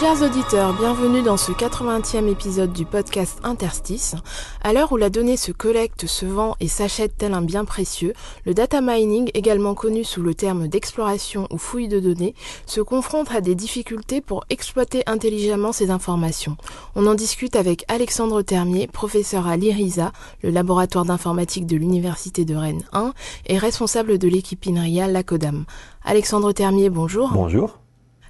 Chers auditeurs, bienvenue dans ce 80e épisode du podcast Interstice. À l'heure où la donnée se collecte, se vend et s'achète tel un bien précieux, le data mining, également connu sous le terme d'exploration ou fouille de données, se confronte à des difficultés pour exploiter intelligemment ces informations. On en discute avec Alexandre Termier, professeur à l'IRISA, le laboratoire d'informatique de l'Université de Rennes 1, et responsable de l'équipe INRIA Lacodam. Alexandre Termier, bonjour. Bonjour.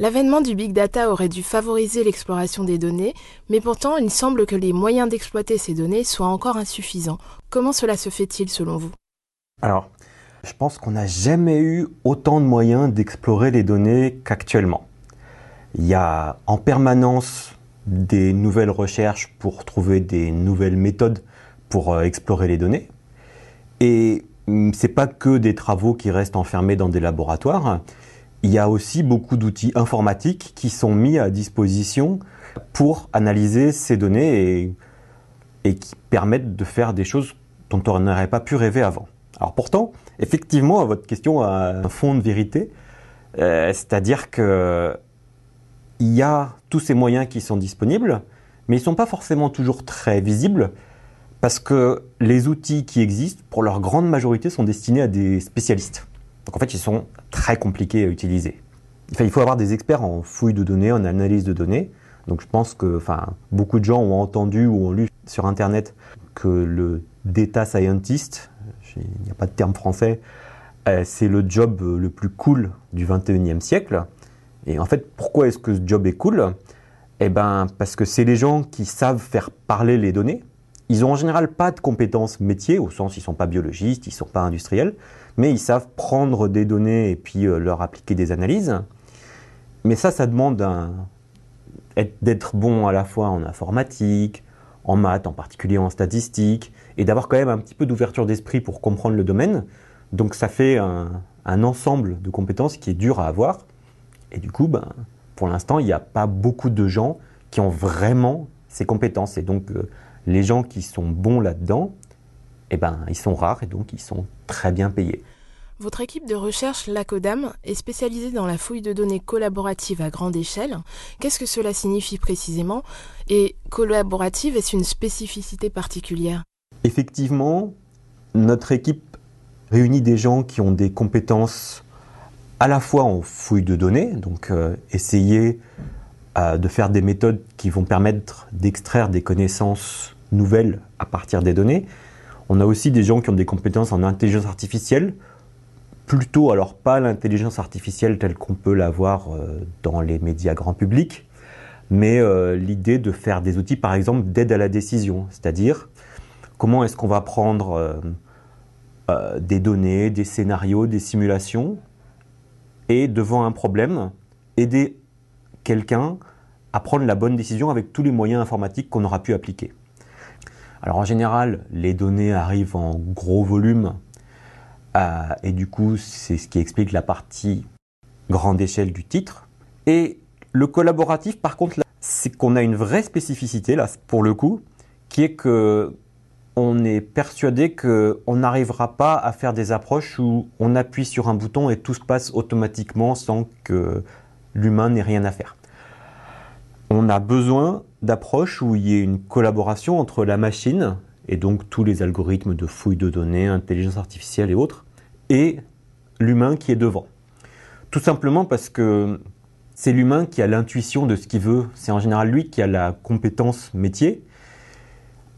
L'avènement du big data aurait dû favoriser l'exploration des données, mais pourtant il semble que les moyens d'exploiter ces données soient encore insuffisants. Comment cela se fait-il selon vous? Alors, je pense qu'on n'a jamais eu autant de moyens d'explorer les données qu'actuellement. Il y a en permanence des nouvelles recherches pour trouver des nouvelles méthodes pour euh, explorer les données. Et hum, c'est pas que des travaux qui restent enfermés dans des laboratoires. Il y a aussi beaucoup d'outils informatiques qui sont mis à disposition pour analyser ces données et, qui permettent de faire des choses dont on n'aurait pas pu rêver avant. Alors pourtant, effectivement, votre question a un fond de vérité, Euh, c'est-à-dire que il y a tous ces moyens qui sont disponibles, mais ils ne sont pas forcément toujours très visibles parce que les outils qui existent, pour leur grande majorité, sont destinés à des spécialistes. Donc en fait, ils sont très compliqués à utiliser. Enfin, il faut avoir des experts en fouille de données, en analyse de données. Donc je pense que enfin, beaucoup de gens ont entendu ou ont lu sur Internet que le data scientist, il n'y a pas de terme français, euh, c'est le job le plus cool du 21e siècle. Et en fait, pourquoi est-ce que ce job est cool? Eh ben, parce que c'est les gens qui savent faire parler les données. Ils ont en général pas de compétences métiers, au sens ils sont pas biologistes, ils sont pas industriels, mais ils savent prendre des données et puis euh, leur appliquer des analyses. Mais ça, ça demande d'être bon à la fois en informatique, en maths, en particulier en statistique, et d'avoir quand même un petit peu d'ouverture d'esprit pour comprendre le domaine. Donc ça fait un, un ensemble de compétences qui est dur à avoir. Et du coup, ben, pour l'instant, il n'y a pas beaucoup de gens qui ont vraiment ces compétences. Et donc, euh, les gens qui sont bons là-dedans, eh ben, ils sont rares et donc ils sont très bien payés. Votre équipe de recherche Lacodam est spécialisée dans la fouille de données collaborative à grande échelle. Qu'est-ce que cela signifie précisément? Et collaborative, est-ce une spécificité particulière? Effectivement, notre équipe réunit des gens qui ont des compétences à la fois en fouille de données, donc euh, essayer de faire des méthodes qui vont permettre d'extraire des connaissances nouvelles à partir des données. On a aussi des gens qui ont des compétences en intelligence artificielle, plutôt alors pas l'intelligence artificielle telle qu'on peut l'avoir euh, dans les médias grand public, mais euh, l'idée de faire des outils par exemple d'aide à la décision, c'est-à-dire comment est-ce qu'on va prendre euh, des données, des scénarios, des simulations, et devant un problème, aider quelqu'un à prendre la bonne décision avec tous les moyens informatiques qu'on aura pu appliquer. Alors en général, les données arrivent en gros volume, euh, et du coup, c'est ce qui explique la partie grande échelle du titre. Et le collaboratif, par contre, c'est qu'on a une vraie spécificité, là, pour le coup, qui est que on est persuadé qu'on n'arrivera pas à faire des approches où on appuie sur un bouton et tout se passe automatiquement sans que l'humain n'ait rien à faire. On a besoin d'approches où il y ait une collaboration entre la machine, et donc tous les algorithmes de fouille de données, intelligence artificielle et autres, et l'humain qui est devant. Tout simplement parce que c'est l'humain qui a l'intuition de ce qu'il veut, c'est en général lui qui a la compétence métier,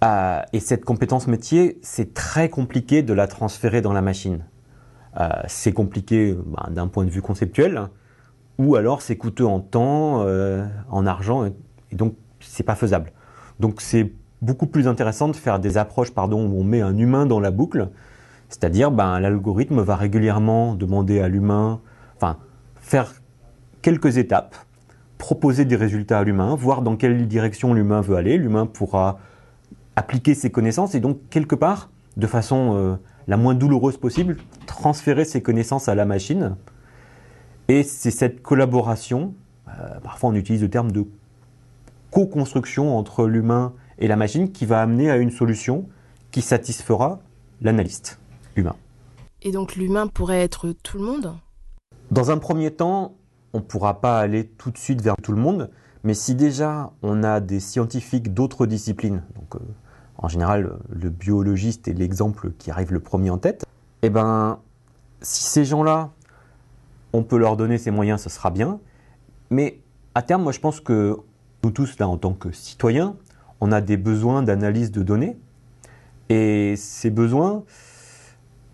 euh, et cette compétence métier, c'est très compliqué de la transférer dans la machine. Euh, c'est compliqué ben, d'un point de vue conceptuel, ou alors c'est coûteux en temps, euh, en argent, et, donc c'est pas faisable. Donc c'est beaucoup plus intéressant de faire des approches pardon, où on met un humain dans la boucle, c'est-à-dire ben, l'algorithme va régulièrement demander à l'humain, enfin faire quelques étapes, proposer des résultats à l'humain, voir dans quelle direction l'humain veut aller. L'humain pourra appliquer ses connaissances et donc quelque part, de façon euh, la moins douloureuse possible, transférer ses connaissances à la machine. Et c'est cette collaboration euh, parfois on utilise le terme de co-construction entre l'humain et la machine qui va amener à une solution qui satisfera l'analyste humain. Et donc l'humain pourrait être tout le monde? Dans un premier temps, on ne pourra pas aller tout de suite vers tout le monde, mais si déjà on a des scientifiques d'autres disciplines, donc euh, en général le biologiste est l'exemple qui arrive le premier en tête, eh ben si ces gens-là, on peut leur donner ces moyens, ce sera bien, mais à terme, moi je pense que nous tous là en tant que citoyens, on a des besoins d'analyse de données, et ces besoins,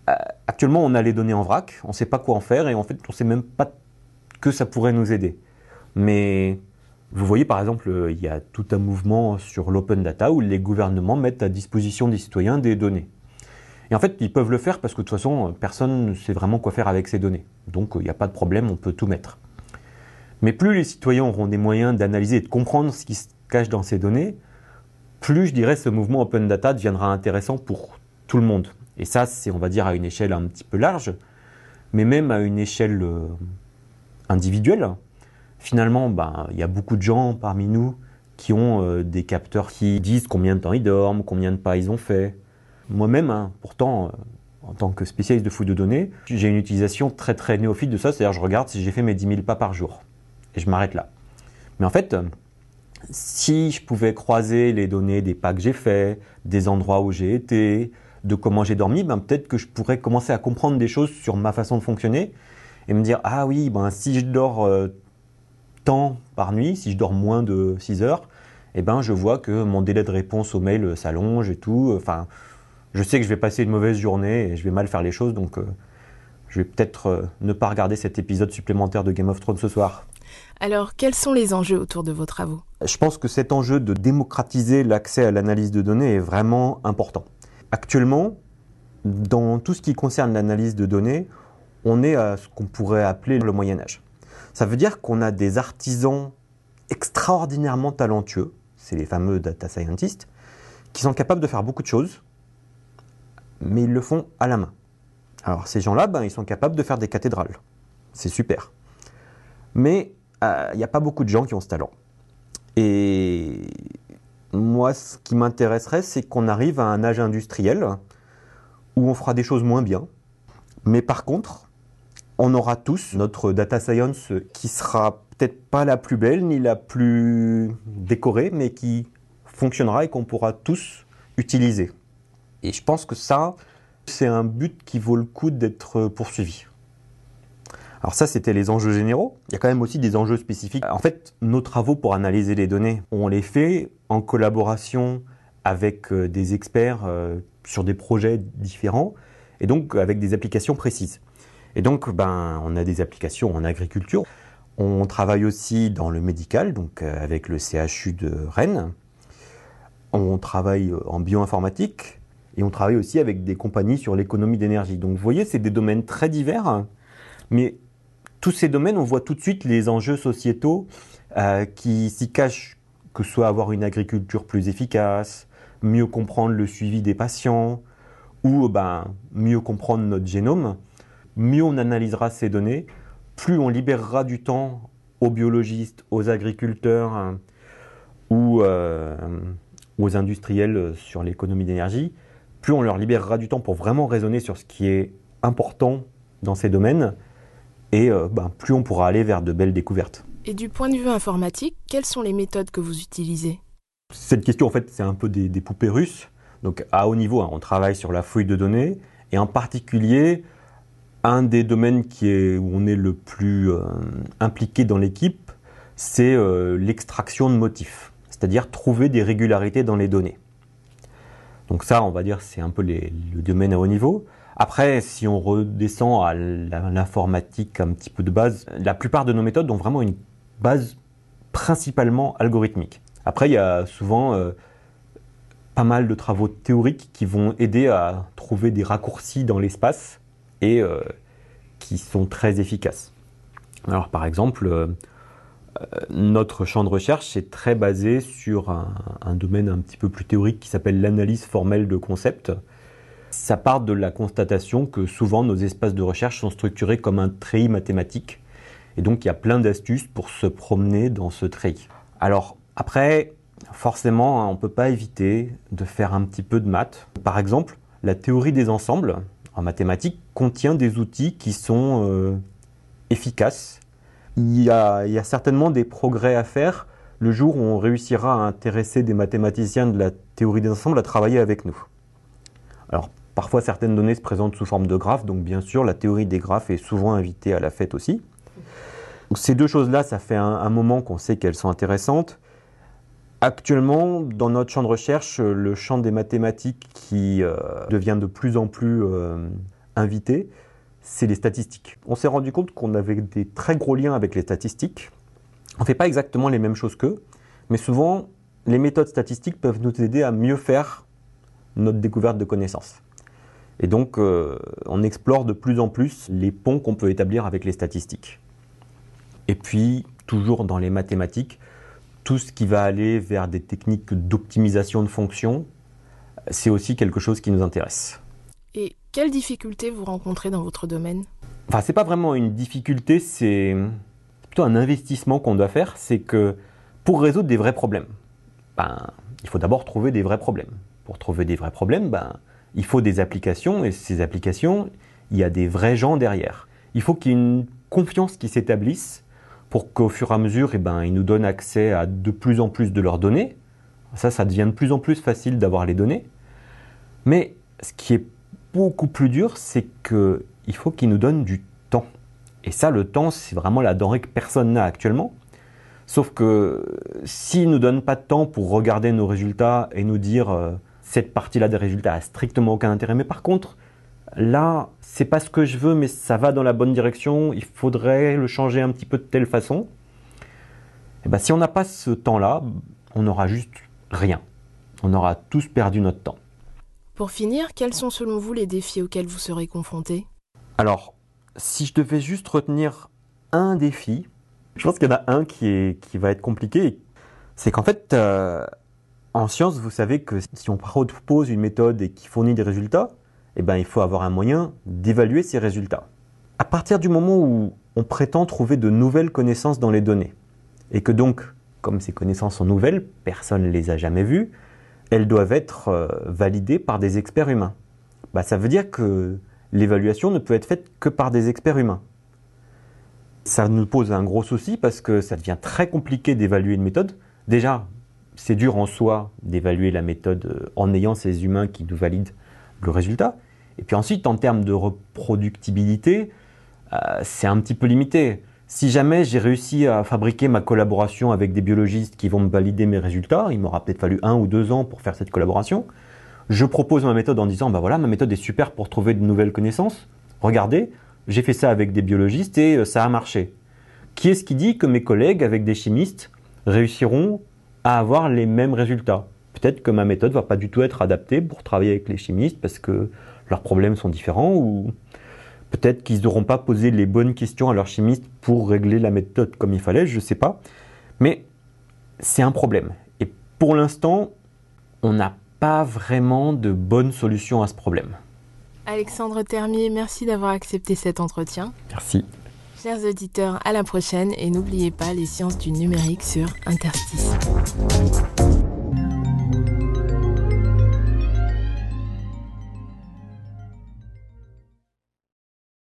euh, actuellement on a les données en vrac, on ne sait pas quoi en faire, et en fait on ne sait même pas que ça pourrait nous aider. Mais vous voyez par exemple, il y a tout un mouvement sur l'open data où les gouvernements mettent à disposition des citoyens des données. Et en fait, ils peuvent le faire parce que de toute façon, personne ne sait vraiment quoi faire avec ces données. Donc, euh, il n'y a pas de problème, on peut tout mettre. Mais plus les citoyens auront des moyens d'analyser et de comprendre ce qui se cache dans ces données, plus je dirais ce mouvement open data deviendra intéressant pour tout le monde. Et ça, c'est, on va dire, à une échelle un petit peu large, mais même à une échelle euh, individuelle. Finalement, ben, il y a beaucoup de gens parmi nous qui ont euh, des capteurs qui disent combien de temps ils dorment, combien de pas ils ont fait. Moi-même, hein, pourtant, euh, en tant que spécialiste de fouille de données, j'ai une utilisation très très néophyte de ça, c'est-à-dire je regarde si j'ai fait mes 10 000 pas par jour. Et je m'arrête là. Mais en fait, si je pouvais croiser les données des pas que j'ai faits, des endroits où j'ai été, de comment j'ai dormi, ben peut-être que je pourrais commencer à comprendre des choses sur ma façon de fonctionner et me dire ah oui, ben si je dors euh, tant par nuit, si je dors moins de 6 heures, eh ben je vois que mon délai de réponse au mail s'allonge et tout. Enfin, je sais que je vais passer une mauvaise journée et je vais mal faire les choses, donc euh, je vais peut-être euh, ne pas regarder cet épisode supplémentaire de Game of Thrones ce soir. Alors, quels sont les enjeux autour de vos travaux? Je pense que cet enjeu de démocratiser l'accès à l'analyse de données est vraiment important. Actuellement, dans tout ce qui concerne l'analyse de données, on est à ce qu'on pourrait appeler le Moyen Âge. Ça veut dire qu'on a des artisans extraordinairement talentueux, c'est les fameux data scientists, qui sont capables de faire beaucoup de choses, mais ils le font à la main. Alors ces gens-là, ben, ils sont capables de faire des cathédrales. C'est super. Mais euh, il n'y a pas beaucoup de gens qui ont ce talent. Et moi, ce qui m'intéresserait, c'est qu'on arrive à un âge industriel où on fera des choses moins bien. Mais par contre, on aura tous notre data science qui sera peut-être pas la plus belle ni la plus décorée, mais qui fonctionnera et qu'on pourra tous utiliser. Et je pense que ça, c'est un but qui vaut le coup d'être poursuivi. Alors ça, c'était les enjeux généraux. Il y a quand même aussi des enjeux spécifiques. En fait, nos travaux pour analyser les données, on les fait en collaboration avec euh, des experts euh, sur des projets différents et donc avec des applications précises. Et donc, ben, on a des applications en agriculture. On travaille aussi dans le médical, donc euh, avec le CHU de Rennes. On travaille en bioinformatique et on travaille aussi avec des compagnies sur l'économie d'énergie. Donc, vous voyez, c'est des domaines très divers, mais tous ces domaines, on voit tout de suite les enjeux sociétaux euh, qui s'y cachent, que ce soit avoir une agriculture plus efficace, mieux comprendre le suivi des patients, ou ben, mieux comprendre notre génome. Mieux on analysera ces données, plus on libérera du temps aux biologistes, aux agriculteurs hein, ou euh, aux industriels sur l'économie d'énergie, plus on leur libérera du temps pour vraiment raisonner sur ce qui est important dans ces domaines et euh, ben, plus on pourra aller vers de belles découvertes. Et du point de vue informatique, quelles sont les méthodes que vous utilisez? Cette question, en fait, c'est un peu des, poupées russes. Donc, à haut niveau, hein, on travaille sur la fouille de données, et en particulier, un des domaines qui est, où on est le plus euh, impliqué dans l'équipe, c'est euh, l'extraction de motifs, c'est-à-dire trouver des régularités dans les données. Donc ça, on va dire, c'est un peu le domaine à haut niveau. Après, si on redescend à l'informatique un petit peu de base, la plupart de nos méthodes ont vraiment une base principalement algorithmique. Après, il y a souvent euh, pas mal de travaux théoriques qui vont aider à trouver des raccourcis dans l'espace et euh, qui sont très efficaces. Alors, par exemple, euh, notre champ de recherche est très basé sur un, un domaine un petit peu plus théorique qui s'appelle l'analyse formelle de concepts ça part de la constatation que souvent nos espaces de recherche sont structurés comme un treillis mathématique Et donc il y a plein d'astuces pour se promener dans ce treillis. Alors après, forcément, hein, on ne peut pas éviter de faire un petit peu de maths. Par exemple, la théorie des ensembles en mathématiques contient des outils qui sont euh, efficaces. Il y, a, certainement des progrès à faire le jour où on réussira à intéresser des mathématiciens de la théorie des ensembles à travailler avec nous. Alors, parfois certaines données se présentent sous forme de graphes, donc bien sûr, la théorie des graphes est souvent invitée à la fête aussi. Ces deux choses-là, ça fait un, un moment qu'on sait qu'elles sont intéressantes. Actuellement, dans notre champ de recherche, le champ des mathématiques qui euh, devient de plus en plus euh, invité, c'est les statistiques. On s'est rendu compte qu'on avait des très gros liens avec les statistiques. On ne fait pas exactement les mêmes choses qu'eux, mais souvent, les méthodes statistiques peuvent nous aider à mieux faire notre découverte de connaissances. Et donc, euh, on explore de plus en plus les ponts qu'on peut établir avec les statistiques. Et puis, toujours dans les mathématiques, tout ce qui va aller vers des techniques d'optimisation de fonctions, c'est aussi quelque chose qui nous intéresse. Quelles difficultés vous rencontrez dans votre domaine? Enfin, c'est pas vraiment une difficulté, c'est plutôt un investissement qu'on doit faire. C'est que pour résoudre des vrais problèmes, ben, il faut d'abord trouver des vrais problèmes. Pour trouver des vrais problèmes, ben, il faut des applications, et ces applications, il y a des vrais gens derrière. Il faut qu'il y ait une confiance qui s'établisse pour qu'au fur et à mesure, eh ben, ils nous donnent accès à de plus en plus de leurs données. Ça, ça devient de plus en plus facile d'avoir les données. Mais ce qui est beaucoup plus dur, c'est qu'il faut qu'ils nous donnent du temps. Et ça, le temps, c'est vraiment la denrée que personne n'a actuellement. Sauf que s'ils ne nous donnent pas de temps pour regarder nos résultats et nous dire euh, cette partie-là des résultats a strictement aucun intérêt, mais par contre, là, c'est pas ce que je veux, mais ça va dans la bonne direction, il faudrait le changer un petit peu de telle façon. Et ben, si on n'a pas ce temps-là, on aura juste rien. On aura tous perdu notre temps. Pour finir, quels sont selon vous les défis auxquels vous serez confrontés? Alors, si je devais juste retenir un défi, je pense qu'il y en a un qui, va être compliqué. C'est qu'en fait, euh, en science, vous savez que si on propose une méthode et qui fournit des résultats, eh ben, il faut avoir un moyen d'évaluer ces résultats. À partir du moment où on prétend trouver de nouvelles connaissances dans les données, et que donc, comme ces connaissances sont nouvelles, personne ne les a jamais vues, elles doivent être euh, validées par des experts humains. Bah, ça veut dire que l'évaluation ne peut être faite que par des experts humains. Ça nous pose un gros souci parce que ça devient très compliqué d'évaluer une méthode. Déjà, c'est dur en soi d'évaluer la méthode euh, en ayant ces humains qui nous valident le résultat. Et puis ensuite, en termes de reproductibilité, euh, c'est un petit peu limité. Si jamais j'ai réussi à fabriquer ma collaboration avec des biologistes qui vont me valider mes résultats, il m'aura peut-être fallu un ou deux ans pour faire cette collaboration. Je propose ma méthode en disant, bah voilà, ma méthode est super pour trouver de nouvelles connaissances. Regardez, j'ai fait ça avec des biologistes et euh, ça a marché. Qui est-ce qui dit que mes collègues avec des chimistes réussiront à avoir les mêmes résultats? Peut-être que ma méthode va pas du tout être adaptée pour travailler avec les chimistes parce que leurs problèmes sont différents ou peut-être qu'ils n'auront pas posé les bonnes questions à leurs chimistes pour régler la méthode comme il fallait, je ne sais pas. Mais c'est un problème. Et pour l'instant, on n'a pas vraiment de bonne solution à ce problème. Alexandre Termier, merci d'avoir accepté cet entretien. Merci. Chers auditeurs, à la prochaine et n'oubliez pas les sciences du numérique sur Interstice.